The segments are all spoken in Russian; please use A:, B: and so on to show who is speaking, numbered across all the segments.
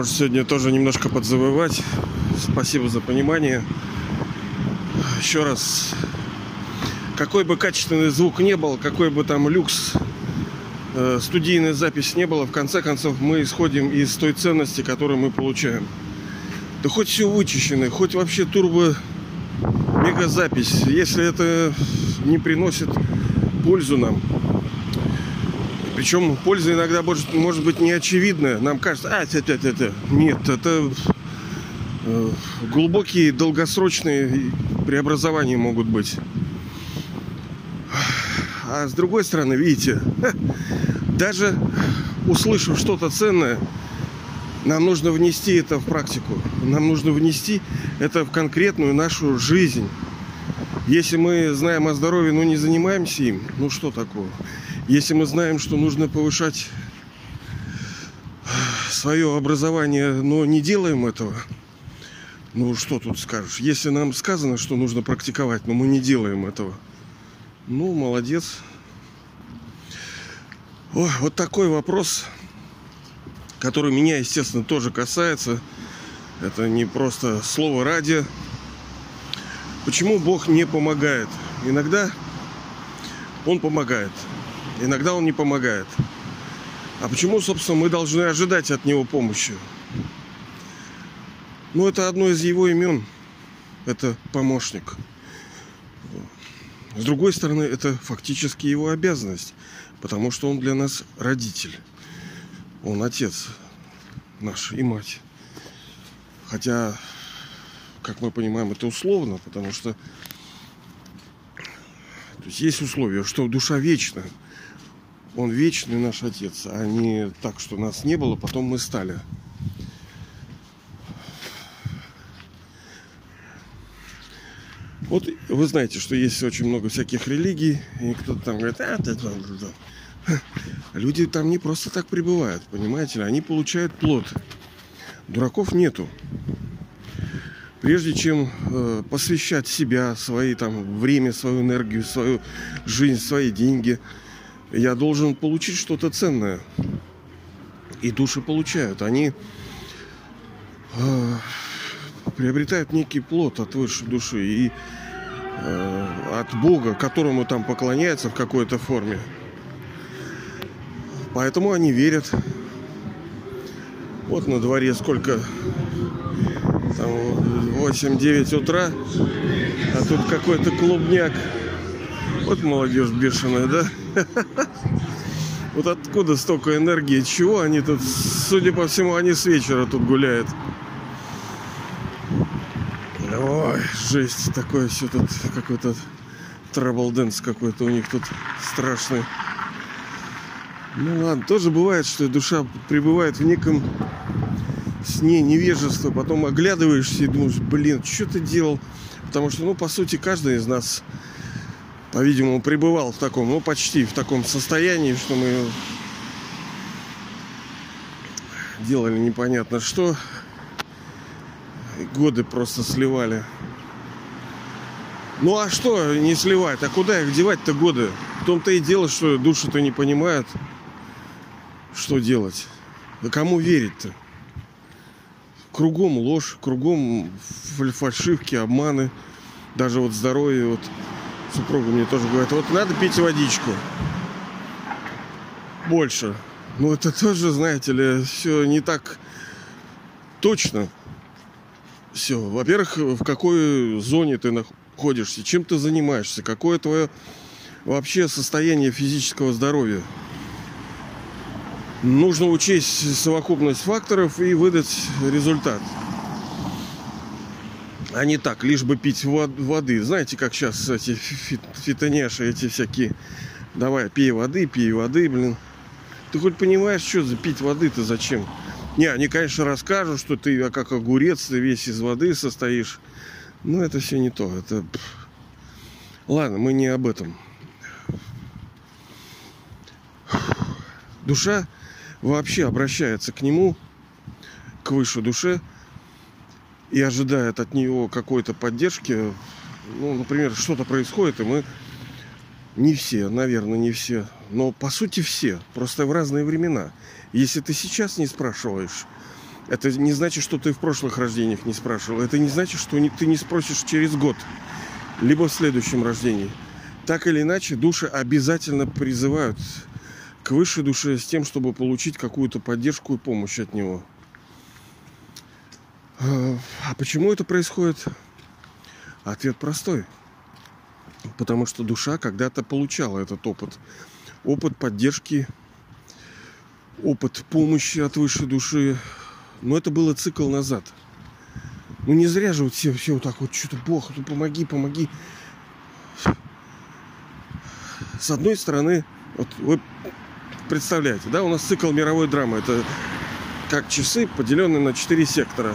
A: Может сегодня тоже немножко подзавывать. Спасибо за понимание. Еще раз, какой бы качественный звук не был, какой бы там люкс э, студийная запись не было, в конце концов мы исходим из той ценности, которую мы получаем. Да хоть все вычищено, хоть вообще турбо мегазапись, если это не приносит пользу нам. Причем польза иногда может, может быть не очевидная. Нам кажется, а, это, это, это. Нет, это э, глубокие долгосрочные преобразования могут быть. А с другой стороны, видите, даже услышав что-то ценное, нам нужно внести это в практику. Нам нужно внести это в конкретную нашу жизнь. Если мы знаем о здоровье, но не занимаемся им, ну что такого? Если мы знаем, что нужно повышать свое образование, но не делаем этого, ну что тут скажешь? Если нам сказано, что нужно практиковать, но мы не делаем этого, ну молодец. О, вот такой вопрос который меня, естественно, тоже касается. Это не просто слово ради. Почему Бог не помогает? Иногда Он помогает, иногда Он не помогает. А почему, собственно, мы должны ожидать от Него помощи? Ну, это одно из Его имен. Это помощник. С другой стороны, это фактически Его обязанность, потому что Он для нас родитель. Он отец наш и мать. Хотя, как мы понимаем, это условно, потому что то есть, есть условия, что душа вечна. Он вечный наш отец, а не так, что нас не было, потом мы стали. Вот вы знаете, что есть очень много всяких религий, и кто-то там говорит, а, да, да, да. Люди там не просто так пребывают, понимаете? Они получают плод. Дураков нету. Прежде чем э, посвящать себя, свои там время, свою энергию, свою жизнь, свои деньги, я должен получить что-то ценное. И души получают. Они э, приобретают некий плод от высшей души и э, от Бога, которому там поклоняются в какой-то форме. Поэтому они верят. Вот на дворе сколько там 8-9 утра, а тут какой-то клубняк. Вот молодежь бешеная, да? Вот откуда столько энергии? Чего они тут, судя по всему, они с вечера тут гуляют. Ой, жесть, такое все тут какой-то трабл какой-то у них тут страшный. Ну ладно, тоже бывает, что душа пребывает в неком сне невежества, потом оглядываешься и думаешь, блин, что ты делал? Потому что, ну, по сути, каждый из нас, по-видимому, пребывал в таком, ну, почти в таком состоянии, что мы делали непонятно что. Годы просто сливали. Ну а что не сливать? А куда их девать-то годы? В том-то и дело, что души-то не понимают что делать? Да кому верить-то? Кругом ложь, кругом фальшивки, обманы. Даже вот здоровье, вот супруга мне тоже говорит, вот надо пить водичку. Больше. Ну это тоже, знаете ли, все не так точно. Все. Во-первых, в какой зоне ты находишься, чем ты занимаешься, какое твое вообще состояние физического здоровья нужно учесть совокупность факторов и выдать результат. А не так, лишь бы пить воды. Знаете, как сейчас эти фитоняши, эти всякие. Давай, пей воды, пей воды, блин. Ты хоть понимаешь, что за пить воды-то зачем? Не, они, конечно, расскажут, что ты а как огурец, ты весь из воды состоишь. Но это все не то. Это... Ладно, мы не об этом. Душа вообще обращается к нему, к высшей душе, и ожидает от него какой-то поддержки, ну, например, что-то происходит, и мы не все, наверное, не все, но по сути все, просто в разные времена. Если ты сейчас не спрашиваешь, Это не значит, что ты в прошлых рождениях не спрашивал. Это не значит, что ты не спросишь через год, либо в следующем рождении. Так или иначе, души обязательно призывают к высшей душе с тем, чтобы получить какую-то поддержку и помощь от него. А, а почему это происходит? Ответ простой. Потому что душа когда-то получала этот опыт. Опыт поддержки, опыт помощи от высшей души, но это было цикл назад. Ну не зря же вот все, все вот так вот, что-то Бог, ну помоги, помоги. С одной стороны, вот вы представляете, да, у нас цикл мировой драмы. Это как часы, поделенные на четыре сектора.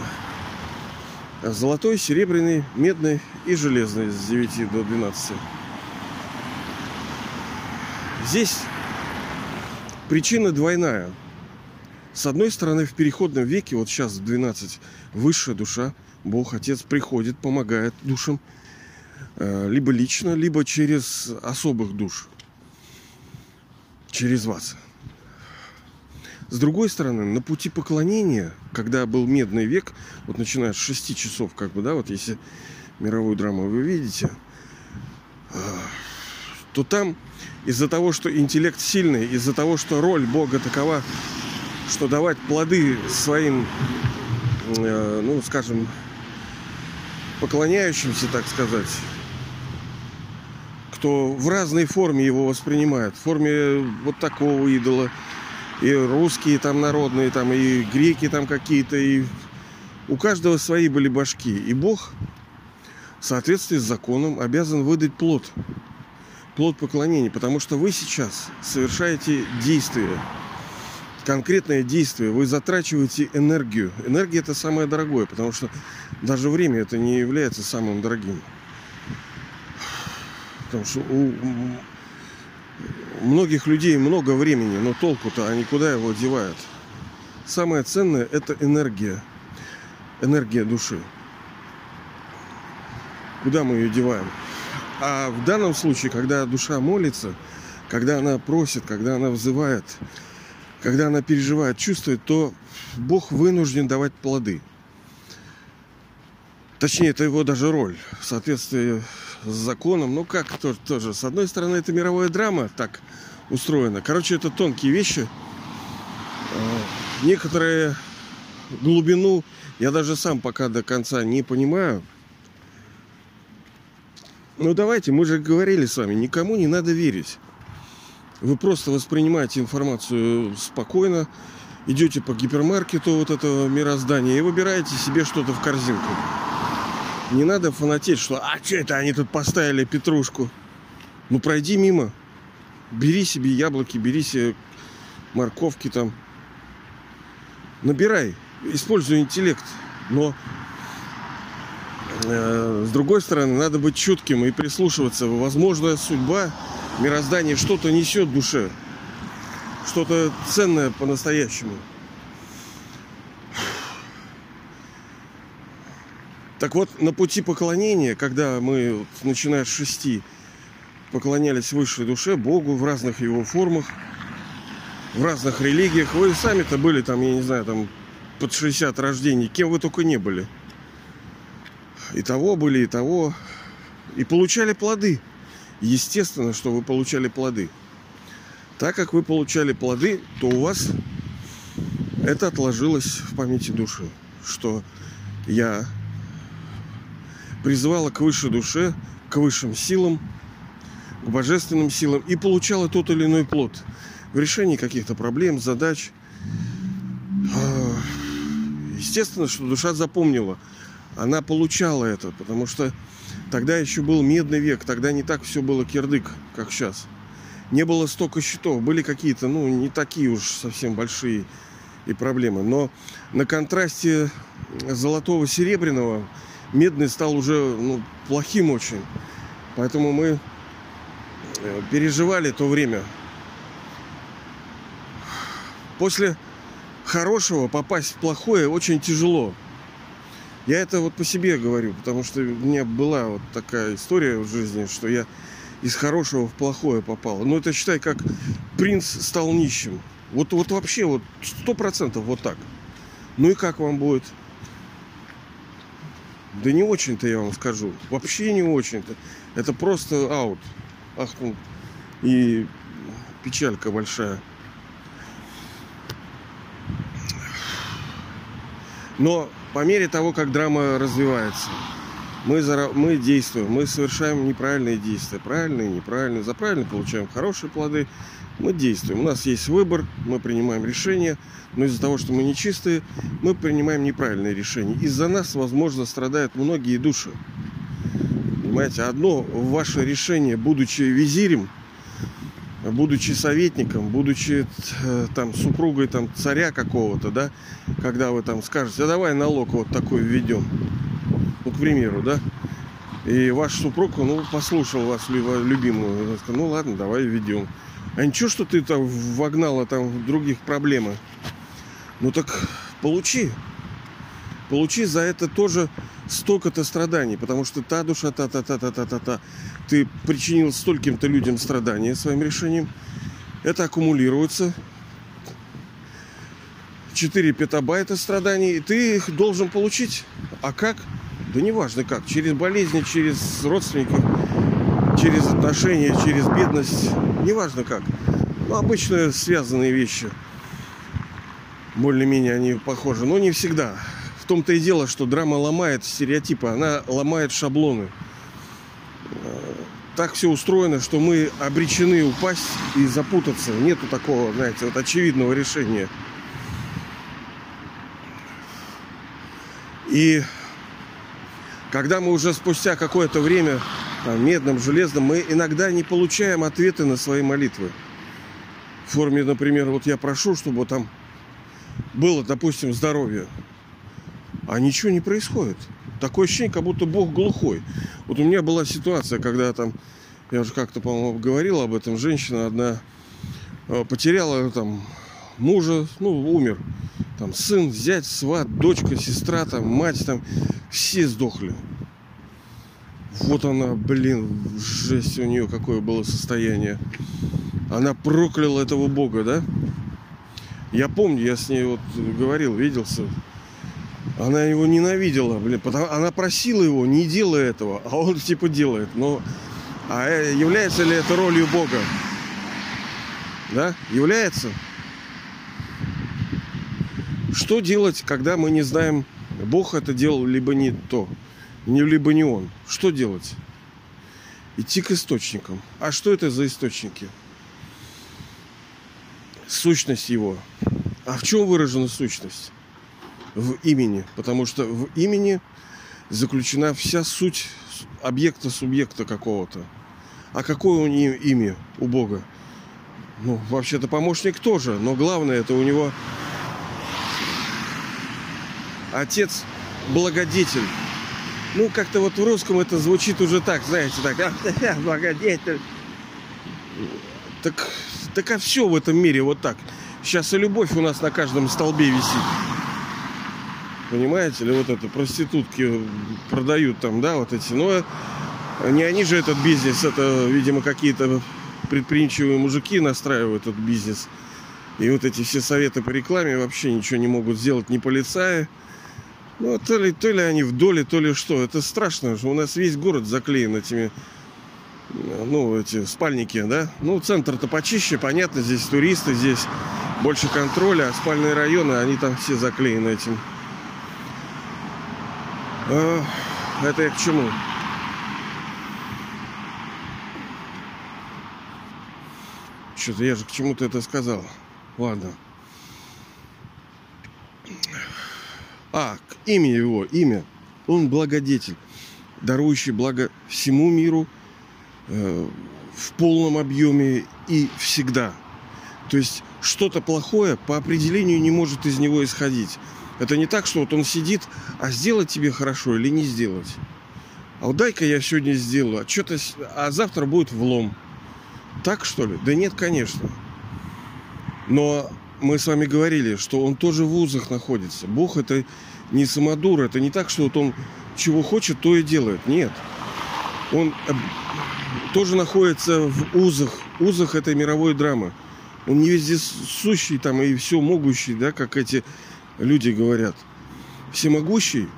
A: Золотой, серебряный, медный и железный с 9 до 12. Здесь причина двойная – с одной стороны, в переходном веке, вот сейчас в 12, высшая душа, Бог, Отец приходит, помогает душам, э, либо лично, либо через особых душ, через вас. С другой стороны, на пути поклонения, когда был медный век, вот начиная с 6 часов, как бы, да, вот если мировую драму вы видите, э, то там из-за того, что интеллект сильный, из-за того, что роль Бога такова, что давать плоды своим, э, ну, скажем, поклоняющимся, так сказать, кто в разной форме его воспринимает, в форме вот такого идола, и русские там народные, там и греки там какие-то, и у каждого свои были башки. И Бог в соответствии с законом обязан выдать плод, плод поклонения, потому что вы сейчас совершаете действия, конкретное действие, вы затрачиваете энергию. Энергия это самое дорогое, потому что даже время это не является самым дорогим. Потому что у многих людей много времени, но толку-то они куда его девают? Самое ценное это энергия. Энергия души. Куда мы ее деваем? А в данном случае, когда душа молится, когда она просит, когда она взывает, когда она переживает, чувствует, то Бог вынужден давать плоды. Точнее, это его даже роль в соответствии с законом. Ну как тоже, тоже. С одной стороны, это мировая драма так устроена. Короче, это тонкие вещи. А, некоторые глубину я даже сам пока до конца не понимаю. Ну давайте, мы же говорили с вами, никому не надо верить. Вы просто воспринимаете информацию спокойно, идете по гипермаркету вот этого мироздания и выбираете себе что-то в корзинку. Не надо фанатеть, что а что это они тут поставили петрушку. Ну пройди мимо. Бери себе яблоки, бери себе морковки там. Набирай. Используй интеллект. Но э, с другой стороны, надо быть чутким и прислушиваться. Возможная судьба мироздание что-то несет душе, что-то ценное по-настоящему. Так вот, на пути поклонения, когда мы, вот, начиная с шести, поклонялись высшей душе, Богу в разных его формах, в разных религиях, вы сами-то были там, я не знаю, там под 60 рождений, кем вы только не были. И того были, и того. И получали плоды естественно, что вы получали плоды. Так как вы получали плоды, то у вас это отложилось в памяти души, что я призывала к высшей душе, к высшим силам, к божественным силам и получала тот или иной плод в решении каких-то проблем, задач. А, естественно, что душа запомнила. Она получала это, потому что Тогда еще был медный век, тогда не так все было кирдык, как сейчас. Не было столько счетов, были какие-то, ну, не такие уж совсем большие и проблемы. Но на контрасте золотого серебряного медный стал уже ну, плохим очень. Поэтому мы э, переживали то время. После хорошего попасть в плохое очень тяжело. Я это вот по себе говорю, потому что у меня была вот такая история в жизни, что я из хорошего в плохое попал. Ну, это считай, как принц стал нищим. Вот, вот вообще вот сто процентов вот так. Ну и как вам будет? Да не очень-то я вам скажу. Вообще не очень-то. Это просто аут. Ахтунг. И печалька большая. Но по мере того, как драма развивается, мы, зара... мы действуем, мы совершаем неправильные действия. Правильные, неправильные. За правильные получаем хорошие плоды. Мы действуем. У нас есть выбор, мы принимаем решения. Но из-за того, что мы нечистые, мы принимаем неправильные решения. Из-за нас, возможно, страдают многие души. Понимаете, одно ваше решение, будучи визирем, будучи советником, будучи э, там супругой там царя какого-то, да, когда вы там скажете, а давай налог вот такой введем, ну, к примеру, да, и ваш супруг, ну, послушал вас, любимую, ну, ладно, давай введем. А ничего, что ты там вогнала там других проблемы. Ну, так получи. Получи за это тоже столько-то страданий, потому что та душа, та-та-та-та-та-та-та, ты причинил стольким-то людям страдания своим решением. Это аккумулируется. 4 петабайта страданий, и ты их должен получить. А как? Да неважно как. Через болезни, через родственников, через отношения, через бедность. Неважно как. Ну, обычно связанные вещи. Более-менее они похожи. Но не всегда. В том-то и дело, что драма ломает стереотипы. Она ломает шаблоны так все устроено, что мы обречены упасть и запутаться. Нету такого, знаете, вот очевидного решения. И когда мы уже спустя какое-то время там, медным, железным, мы иногда не получаем ответы на свои молитвы. В форме, например, вот я прошу, чтобы там было, допустим, здоровье. А ничего не происходит. Такое ощущение, как будто Бог глухой. Вот у меня была ситуация, когда там, я уже как-то, по-моему, говорил об этом, женщина одна э, потеряла там мужа, ну, умер. Там сын, зять, сват, дочка, сестра, там, мать, там, все сдохли. Вот она, блин, жесть у нее какое было состояние. Она прокляла этого Бога, да? Я помню, я с ней вот говорил, виделся. Она его ненавидела, блин, потому она просила его, не делай этого, а он типа делает. Но а э, является ли это ролью Бога? Да? Является? Что делать, когда мы не знаем, Бог это делал, либо не то, либо не Он? Что делать? Идти к источникам. А что это за источники? Сущность его. А в чем выражена сущность? в имени, потому что в имени заключена вся суть объекта, субъекта какого-то. А какое у нее имя у Бога? Ну, вообще-то помощник тоже, но главное это у него отец благодетель. Ну, как-то вот в русском это звучит уже так, знаете, так, благодетель. Так, так а все в этом мире вот так. Сейчас и любовь у нас на каждом столбе висит. Понимаете, или вот это проститутки продают там, да, вот эти. Но не они же этот бизнес, это, видимо, какие-то предприимчивые мужики настраивают этот бизнес. И вот эти все советы по рекламе вообще ничего не могут сделать ни полицаи. Ну, то ли, то ли они в доле, то ли что. Это страшно, что у нас весь город заклеен этими, ну, эти спальники, да. Ну, центр-то почище, понятно, здесь туристы, здесь больше контроля, а спальные районы, они там все заклеены этим. А, это я к чему? Что-то я же к чему-то это сказал. Ладно. А, имя его, имя. Он благодетель, дарующий благо всему миру э, в полном объеме и всегда. То есть что-то плохое по определению не может из него исходить. Это не так, что вот он сидит, а сделать тебе хорошо или не сделать. А вот дай-ка я сегодня сделаю, а, что-то, а завтра будет влом. Так что ли? Да нет, конечно. Но мы с вами говорили, что он тоже в узах находится. Бог это не самодур, это не так, что вот он чего хочет, то и делает. Нет. Он э, тоже находится в узах, узах этой мировой драмы. Он не везде сущий там и все могущий, да, как эти люди говорят, всемогущий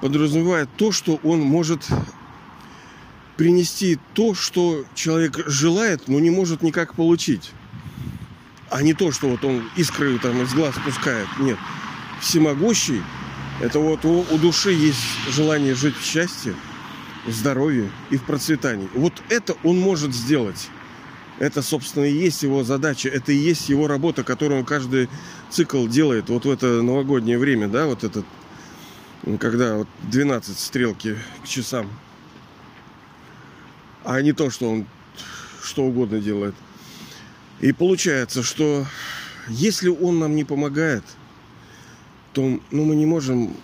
A: подразумевает то, что он может принести то, что человек желает, но не может никак получить. А не то, что вот он искры там из глаз пускает. Нет. Всемогущий – это вот у, у души есть желание жить в счастье, в здоровье и в процветании. Вот это он может сделать. Это, собственно, и есть его задача, это и есть его работа, которую он каждый цикл делает вот в это новогоднее время, да, вот этот, когда вот 12 стрелки к часам. А не то, что он что угодно делает. И получается, что если он нам не помогает, то ну, мы не можем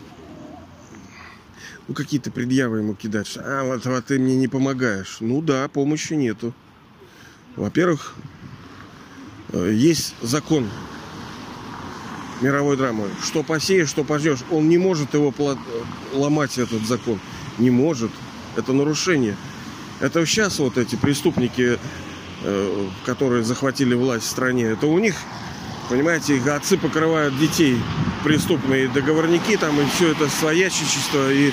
A: ну, какие-то предъявы ему кидать. А, вот, вот ты мне не помогаешь. Ну да, помощи нету. Во-первых, э, есть закон мировой драмы. Что посеешь, что пожнешь. Он не может его ломать, этот закон. Не может. Это нарушение. Это сейчас вот эти преступники, которые захватили власть в стране, это у них, понимаете, их отцы покрывают детей преступные договорники там, и все это своячечество, и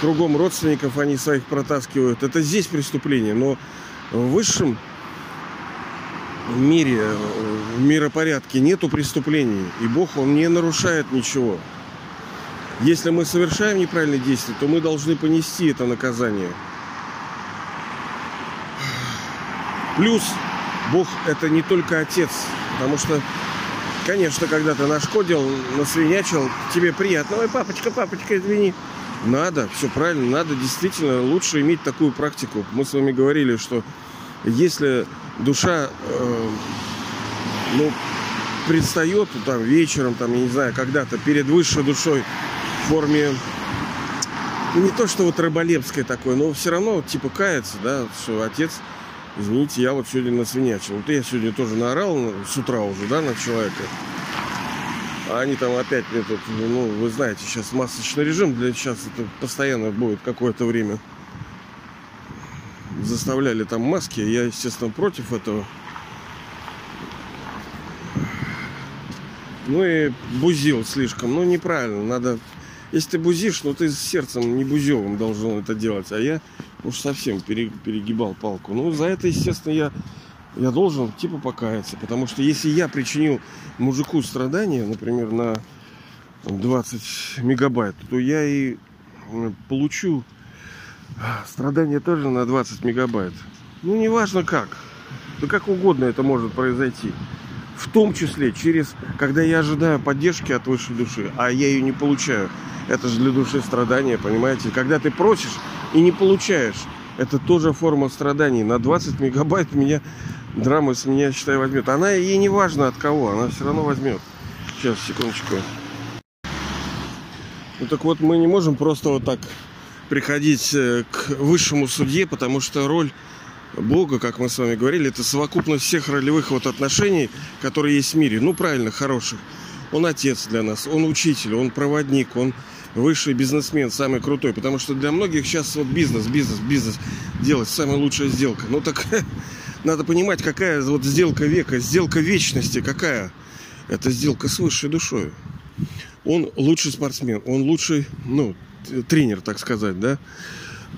A: кругом родственников они своих протаскивают. Это здесь преступление, но в высшем мире, в миропорядке нету преступлений. И Бог, Он не нарушает ничего. Если мы совершаем неправильные действия, то мы должны понести это наказание. Плюс Бог это не только Отец, потому что, конечно, когда ты нашкодил, насвинячил, тебе приятно. Ой, папочка, папочка, извини. Надо, все правильно, надо действительно лучше иметь такую практику. Мы с вами говорили, что если душа, э, ну, предстает там вечером, там, я не знаю, когда-то перед высшей душой в форме, ну, не то, что вот рыболепское такое, но все равно, типа, кается, да, что отец, извините, я вот сегодня насвинячил. Вот я сегодня тоже наорал с утра уже, да, на человека. А они там опять мне тут, ну, вы знаете, сейчас масочный режим, для сейчас это постоянно будет какое-то время заставляли там маски. Я, естественно, против этого. Ну и бузил слишком. Ну, неправильно. Надо... Если ты бузишь, ну ты с сердцем не бузевым должен это делать. А я уж совсем перегибал палку. Ну, за это, естественно, я, я должен типа покаяться. Потому что если я причинил мужику страдания, например, на 20 мегабайт, то я и получу Страдания тоже на 20 мегабайт. Ну, неважно как. Да как угодно это может произойти. В том числе через, когда я ожидаю поддержки от высшей души, а я ее не получаю. Это же для души страдания, понимаете? Когда ты просишь и не получаешь, это тоже форма страданий. На 20 мегабайт меня драма с меня, считай, возьмет. Она ей не важно от кого, она все равно возьмет. Сейчас, секундочку. Ну так вот, мы не можем просто вот так приходить э, к высшему судье, потому что роль Бога, как мы с вами говорили, это совокупность всех ролевых вот отношений, которые есть в мире. Ну, правильно, хороших. Он отец для нас, он учитель, он проводник, он высший бизнесмен, самый крутой. Потому что для многих сейчас вот бизнес, бизнес, бизнес делать самая лучшая сделка. Ну так надо понимать, какая вот сделка века, сделка вечности, какая. Это сделка с высшей душой. Он лучший спортсмен, он лучший, ну, тренер, так сказать, да,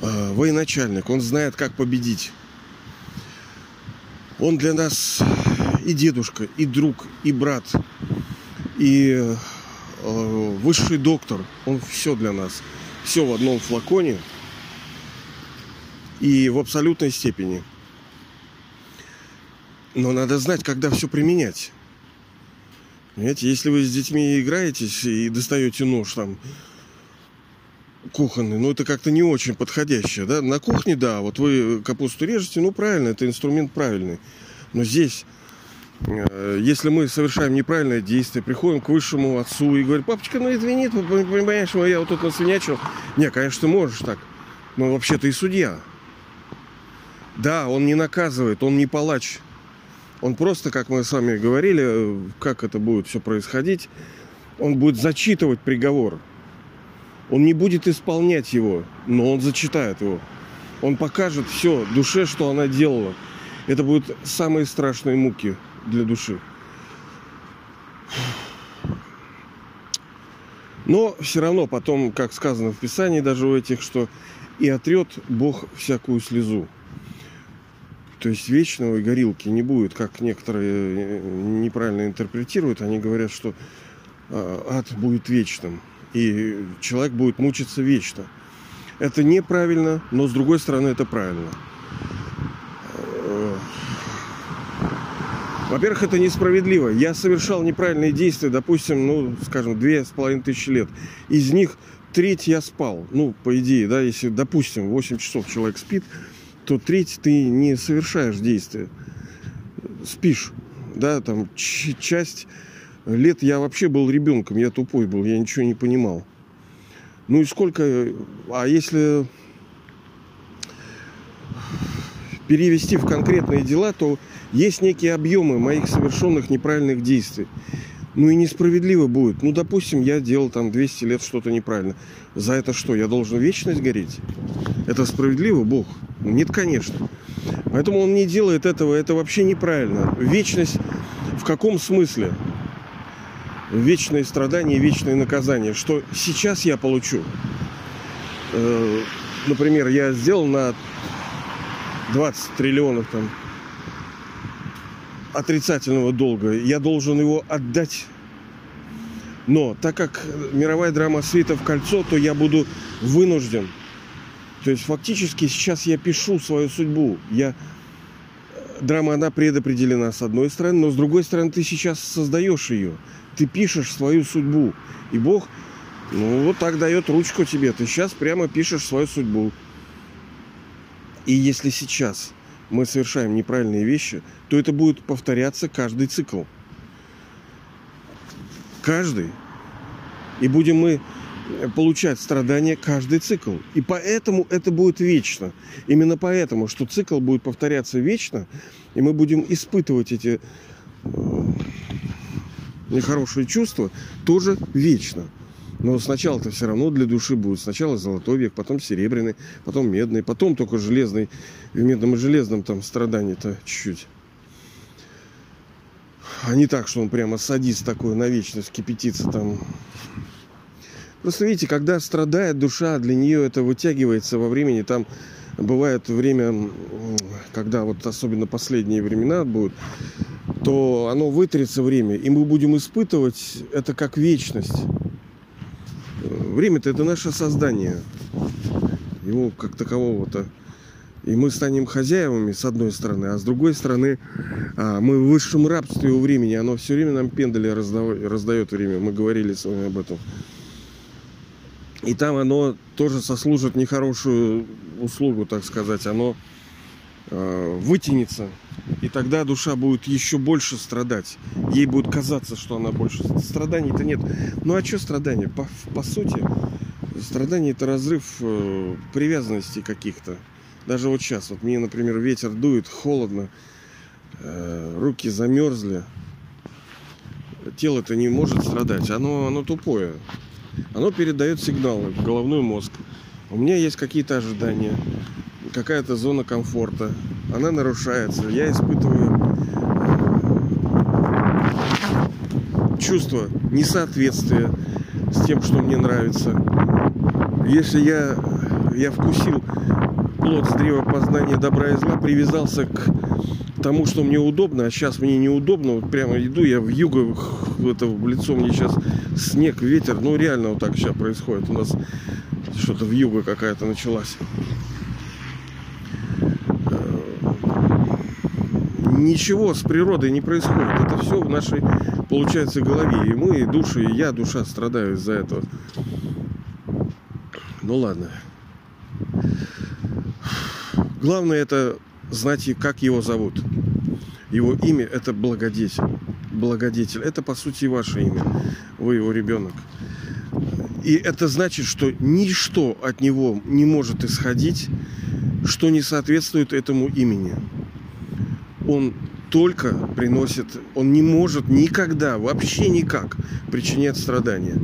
A: а, военачальник, он знает, как победить. Он для нас и дедушка, и друг, и брат, и э, высший доктор. Он все для нас. Все в одном флаконе и в абсолютной степени. Но надо знать, когда все применять. Понимаете, если вы с детьми играетесь и достаете нож там, кухонный, но это как-то не очень подходящее, да? На кухне, да, вот вы капусту режете, ну правильно, это инструмент правильный. Но здесь, э, если мы совершаем неправильное действие, приходим к высшему отцу и говорим, папочка, ну извини, понимаешь, я вот тут насвинячил. Не, конечно, ты можешь так, но вообще-то и судья. Да, он не наказывает, он не палач. Он просто, как мы с вами говорили, э, как это будет все происходить, он будет зачитывать приговор. Он не будет исполнять его, но он зачитает его. Он покажет все душе, что она делала. Это будут самые страшные муки для души. Но все равно потом, как сказано в Писании даже у этих, что и отрет Бог всякую слезу. То есть вечного и горилки не будет, как некоторые э, неправильно интерпретируют. Они говорят, что а, ад будет вечным, и человек будет мучиться вечно. Это неправильно, но с другой стороны это правильно. Э, во-первых, это несправедливо. Я совершал неправильные действия, допустим, ну, скажем, две с половиной тысячи лет. Из них треть я спал. Ну, по идее, да, если, допустим, 8 часов человек спит, то треть ты не совершаешь действия. Спишь, да, там часть лет я вообще был ребенком, я тупой был, я ничего не понимал. Ну и сколько, а если перевести в конкретные дела, то есть некие объемы моих совершенных неправильных действий. Ну и несправедливо будет. Ну, допустим, я делал там 200 лет что-то неправильно. За это что, я должен вечность гореть? Это справедливо, Бог? Нет, конечно. Поэтому он не делает этого. Это вообще неправильно. Вечность в каком смысле? Вечные страдания, вечные наказания. Что сейчас я получу? Э, например, я сделал на 20 триллионов там отрицательного долга, я должен его отдать. Но так как мировая драма света в кольцо, то я буду вынужден. То есть фактически сейчас я пишу свою судьбу. Я драма, она предопределена с одной стороны, но с другой стороны ты сейчас создаешь ее. Ты пишешь свою судьбу. И Бог, ну вот так дает ручку тебе. Ты сейчас прямо пишешь свою судьбу. И если сейчас мы совершаем неправильные вещи, то это будет повторяться каждый цикл. Каждый. И будем мы получать страдания каждый цикл. И поэтому это будет вечно. Именно поэтому, что цикл будет повторяться вечно, и мы будем испытывать эти э, нехорошие чувства тоже вечно. Но сначала-то все равно для души будет. Сначала золотой век, потом серебряный, потом медный, потом только железный. В медном и железном там страдание-то чуть-чуть. А не так, что он прямо садист такой на вечность кипятится там. Просто видите, когда страдает душа, для нее это вытягивается во времени. Там бывает время, когда вот особенно последние времена будут, то оно вытрется время, и мы будем испытывать это как вечность. Время-то это наше создание. Его как такового-то. И мы станем хозяевами с одной стороны, а с другой стороны а, мы в высшем рабстве у времени. Оно все время нам пендали раздает время. Мы говорили с вами об этом. И там оно тоже сослужит нехорошую услугу, так сказать. Оно э, вытянется. И тогда душа будет еще больше страдать. Ей будет казаться, что она больше... Страданий-то нет. Ну а что страдания? По, по сути, страдание это разрыв э, привязанностей каких-то. Даже вот сейчас, вот мне, например, ветер дует, холодно, э, руки замерзли. Тело-то не может страдать, оно, оно тупое. Оно передает сигналы в головной мозг. У меня есть какие-то ожидания, какая-то зона комфорта. Она нарушается. Я испытываю э, чувство несоответствия с тем, что мне нравится. Если я, я вкусил плод с древа познания добра и зла, привязался к тому, что мне удобно, а сейчас мне неудобно. Вот прямо иду, я в юго, это в лицо мне сейчас снег, ветер. Ну, реально вот так сейчас происходит. У нас что-то в юго какая-то началась. Э, ничего с природой не происходит. Это все в нашей, получается, голове. И мы, и души, и я, душа страдаю из-за этого. Ну ладно. Главное это знать, как его зовут. Его имя – это благодетель. Благодетель – это, по сути, ваше имя. Вы его ребенок. И это значит, что ничто от него не может исходить, что не соответствует этому имени. Он только приносит, он не может никогда, вообще никак причинять страдания.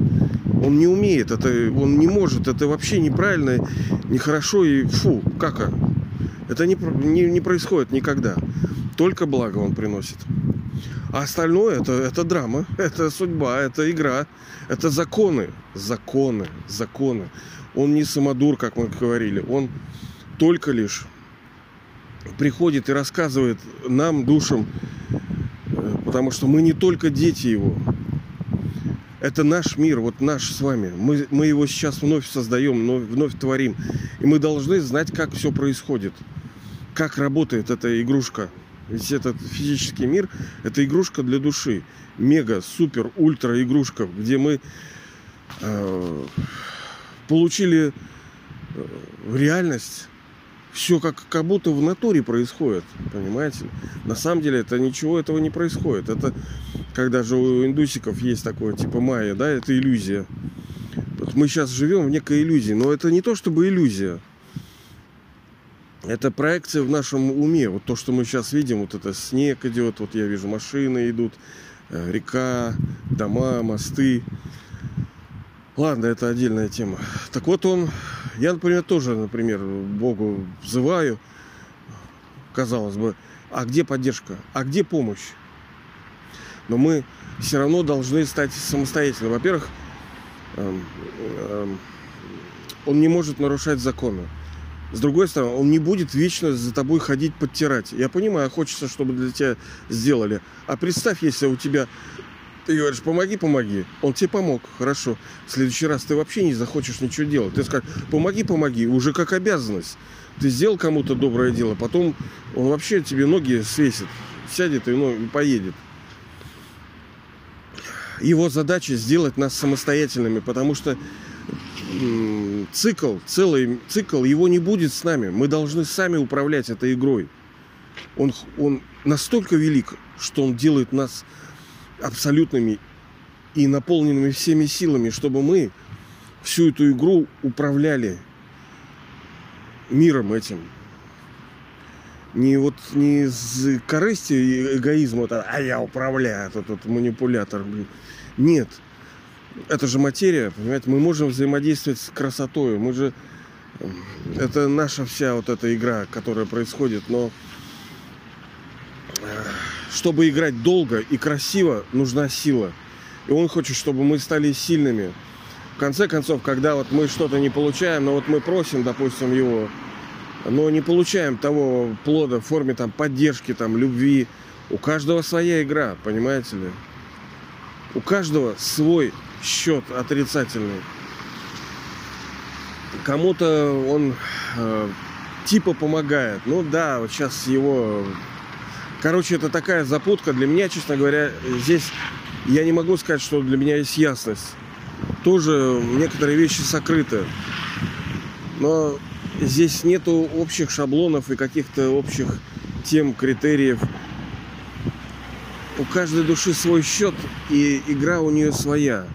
A: Он не умеет, это, он не может, это вообще неправильно, нехорошо и фу, как это не, не, не происходит никогда. Только благо он приносит. А остальное это, это драма, это судьба, это игра, это законы, законы, законы. Он не самодур, как мы говорили, он только лишь приходит и рассказывает нам, душам, э, потому что мы не только дети его. Это наш мир, вот наш с вами. Мы, мы его сейчас вновь создаем, вновь, вновь творим. И мы должны знать, как все происходит. Как работает эта игрушка. Ведь этот физический мир – это игрушка для души. Мега, супер, ультра игрушка, где мы э, получили э, реальность все как, как будто в натуре происходит, понимаете? На самом деле это ничего этого не происходит. Это когда же у индусиков есть такое типа майя, да, это иллюзия. Вот мы сейчас живем в некой иллюзии, но это не то чтобы иллюзия. Это проекция в нашем уме. Вот то, что мы сейчас видим, вот это снег идет, вот я вижу машины идут, э, река, дома, мосты. Ладно, это отдельная тема. Так вот он, я, например, тоже, например, Богу взываю, казалось бы, а где поддержка, а где помощь? Но мы все равно должны стать самостоятельными. Во-первых, эм, эм, он не может нарушать законы. С другой стороны, он не будет вечно за тобой ходить подтирать. Я понимаю, хочется, чтобы для тебя сделали. А представь, если у тебя ты говоришь, помоги, помоги. Он тебе помог, хорошо. В следующий раз ты вообще не захочешь ничего делать. Ты скажешь, помоги, помоги, уже как обязанность. Ты сделал кому-то доброе дело, потом он вообще тебе ноги свесит, сядет и, ну, и поедет. Его задача сделать нас самостоятельными, потому что цикл, целый цикл, его не будет с нами. Мы должны сами управлять этой игрой. Он, он настолько велик, что он делает нас абсолютными и наполненными всеми силами, чтобы мы всю эту игру управляли миром этим. Не вот не из корысти и эгоизма, а я управляю, этот, этот манипулятор, блин. Нет. Это же материя, понимаете, мы можем взаимодействовать с красотой, мы же это наша вся вот эта игра, которая происходит, но чтобы играть долго и красиво, нужна сила. И он хочет, чтобы мы стали сильными. В конце концов, когда вот мы что-то не получаем, но вот мы просим, допустим, его, но не получаем того плода в форме там поддержки, там любви. У каждого своя игра, понимаете ли? У каждого свой счет отрицательный. Кому-то он э, типа помогает. Ну да, вот сейчас его Короче, это такая запутка. Для меня, честно говоря, здесь я не могу сказать, что для меня есть ясность. Тоже некоторые вещи сокрыты. Но здесь нету общих шаблонов и каких-то общих тем, критериев. У каждой души свой счет, и игра у нее своя.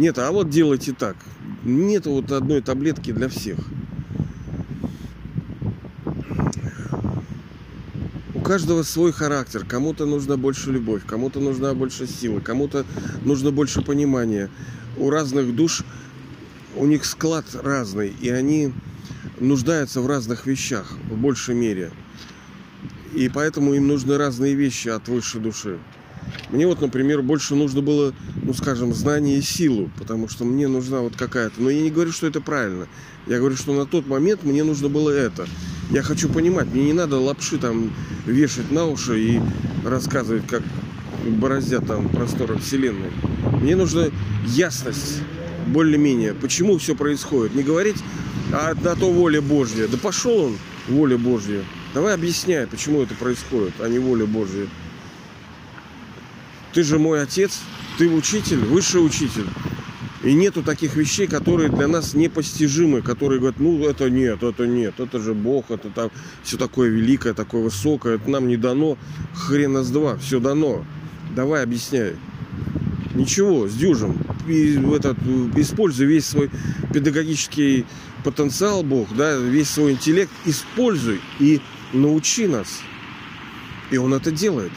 A: Нет, а вот делайте так. Нет вот одной таблетки для всех. каждого свой характер. Кому-то нужна больше любовь, кому-то нужна больше силы, кому-то нужно больше понимания. У разных душ у них склад разный, и они нуждаются в разных вещах в большей мере. И поэтому им нужны разные вещи от высшей души. Мне вот, например, больше нужно было, ну, скажем, знание и силу, потому что мне нужна вот какая-то... Но я не говорю, что это правильно. Я говорю, что на тот момент мне нужно было это. Я хочу понимать, мне не надо лапши там вешать на уши и рассказывать, как бороздят там просторы Вселенной. Мне нужна ясность, более-менее, почему все происходит. Не говорить, а на то воля Божья. Да пошел он, воля Божья. Давай объясняй, почему это происходит, а не воля Божья. Ты же мой отец, ты учитель, высший учитель. И нету таких вещей, которые для нас непостижимы, которые говорят, ну это нет, это нет, это же Бог, это там все такое великое, такое высокое, это нам не дано, хрена с два, все дано. Давай объясняй. Ничего, с дюжем. И этот, используй весь свой педагогический потенциал, Бог, да, весь свой интеллект, используй и научи нас. И он это делает.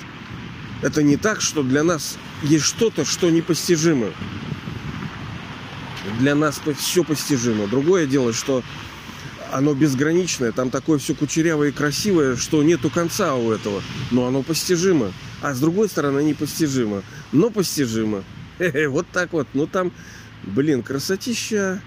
A: Это не так, что для нас есть что-то, что непостижимо для нас все постижимо. Другое дело, что оно безграничное, там такое все кучерявое и красивое, что нету конца у этого. Но оно постижимо. а с другой стороны непостижимо. Но постижимо. Вот так вот. Ну там, блин, красотища.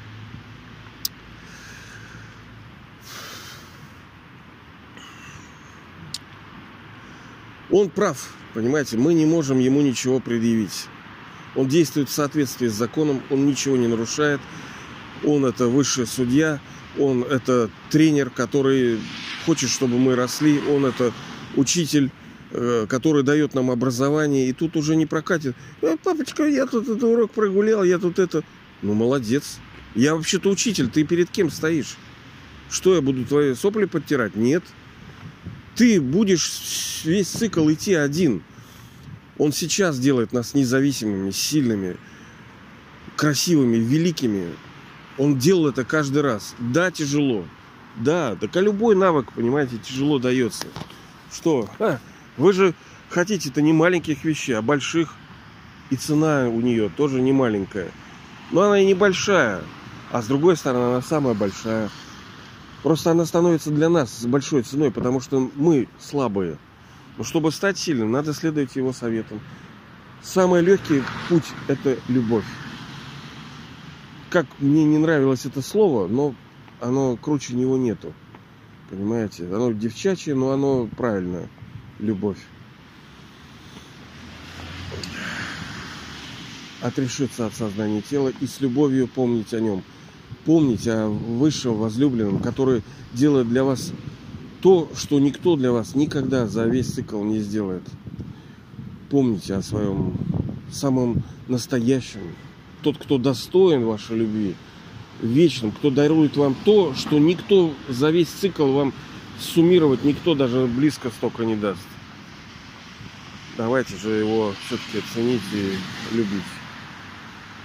A: Он прав, понимаете, мы не можем ему ничего предъявить. Он действует в соответствии с законом, он ничего не нарушает. Он это высший судья, он это тренер, который хочет, чтобы мы росли, он это учитель, э, который дает нам образование, и тут уже не прокатит. «Э, папочка, я тут этот урок прогулял, я тут это... Ну, молодец. Я вообще-то учитель, ты перед кем стоишь? Что, я буду твои сопли подтирать? Нет ты будешь весь цикл идти один. Он сейчас делает нас независимыми, сильными, красивыми, великими. Он делал это каждый раз. Да, тяжело. Да, так а любой навык, понимаете, тяжело дается. Что? А, вы же хотите-то не маленьких вещей, а больших. И цена у нее тоже не маленькая. Но она и небольшая. А с другой стороны, она самая большая. Просто она становится для нас большой ценой, потому что мы слабые. Но чтобы стать сильным, надо следовать его советам. Самый легкий путь – это любовь. Как мне не нравилось это слово, но оно круче него нету. Понимаете? Оно девчачье, но оно правильное. Любовь. Отрешиться от сознания тела и с любовью помнить о нем – помнить о высшем возлюбленном, который делает для вас то, что никто для вас никогда за весь цикл не сделает. Помните о своем самом настоящем. Тот, кто достоин вашей любви, вечным, кто дарует вам то, что никто за весь цикл вам суммировать никто даже близко столько не даст. Давайте же его все-таки ценить и любить.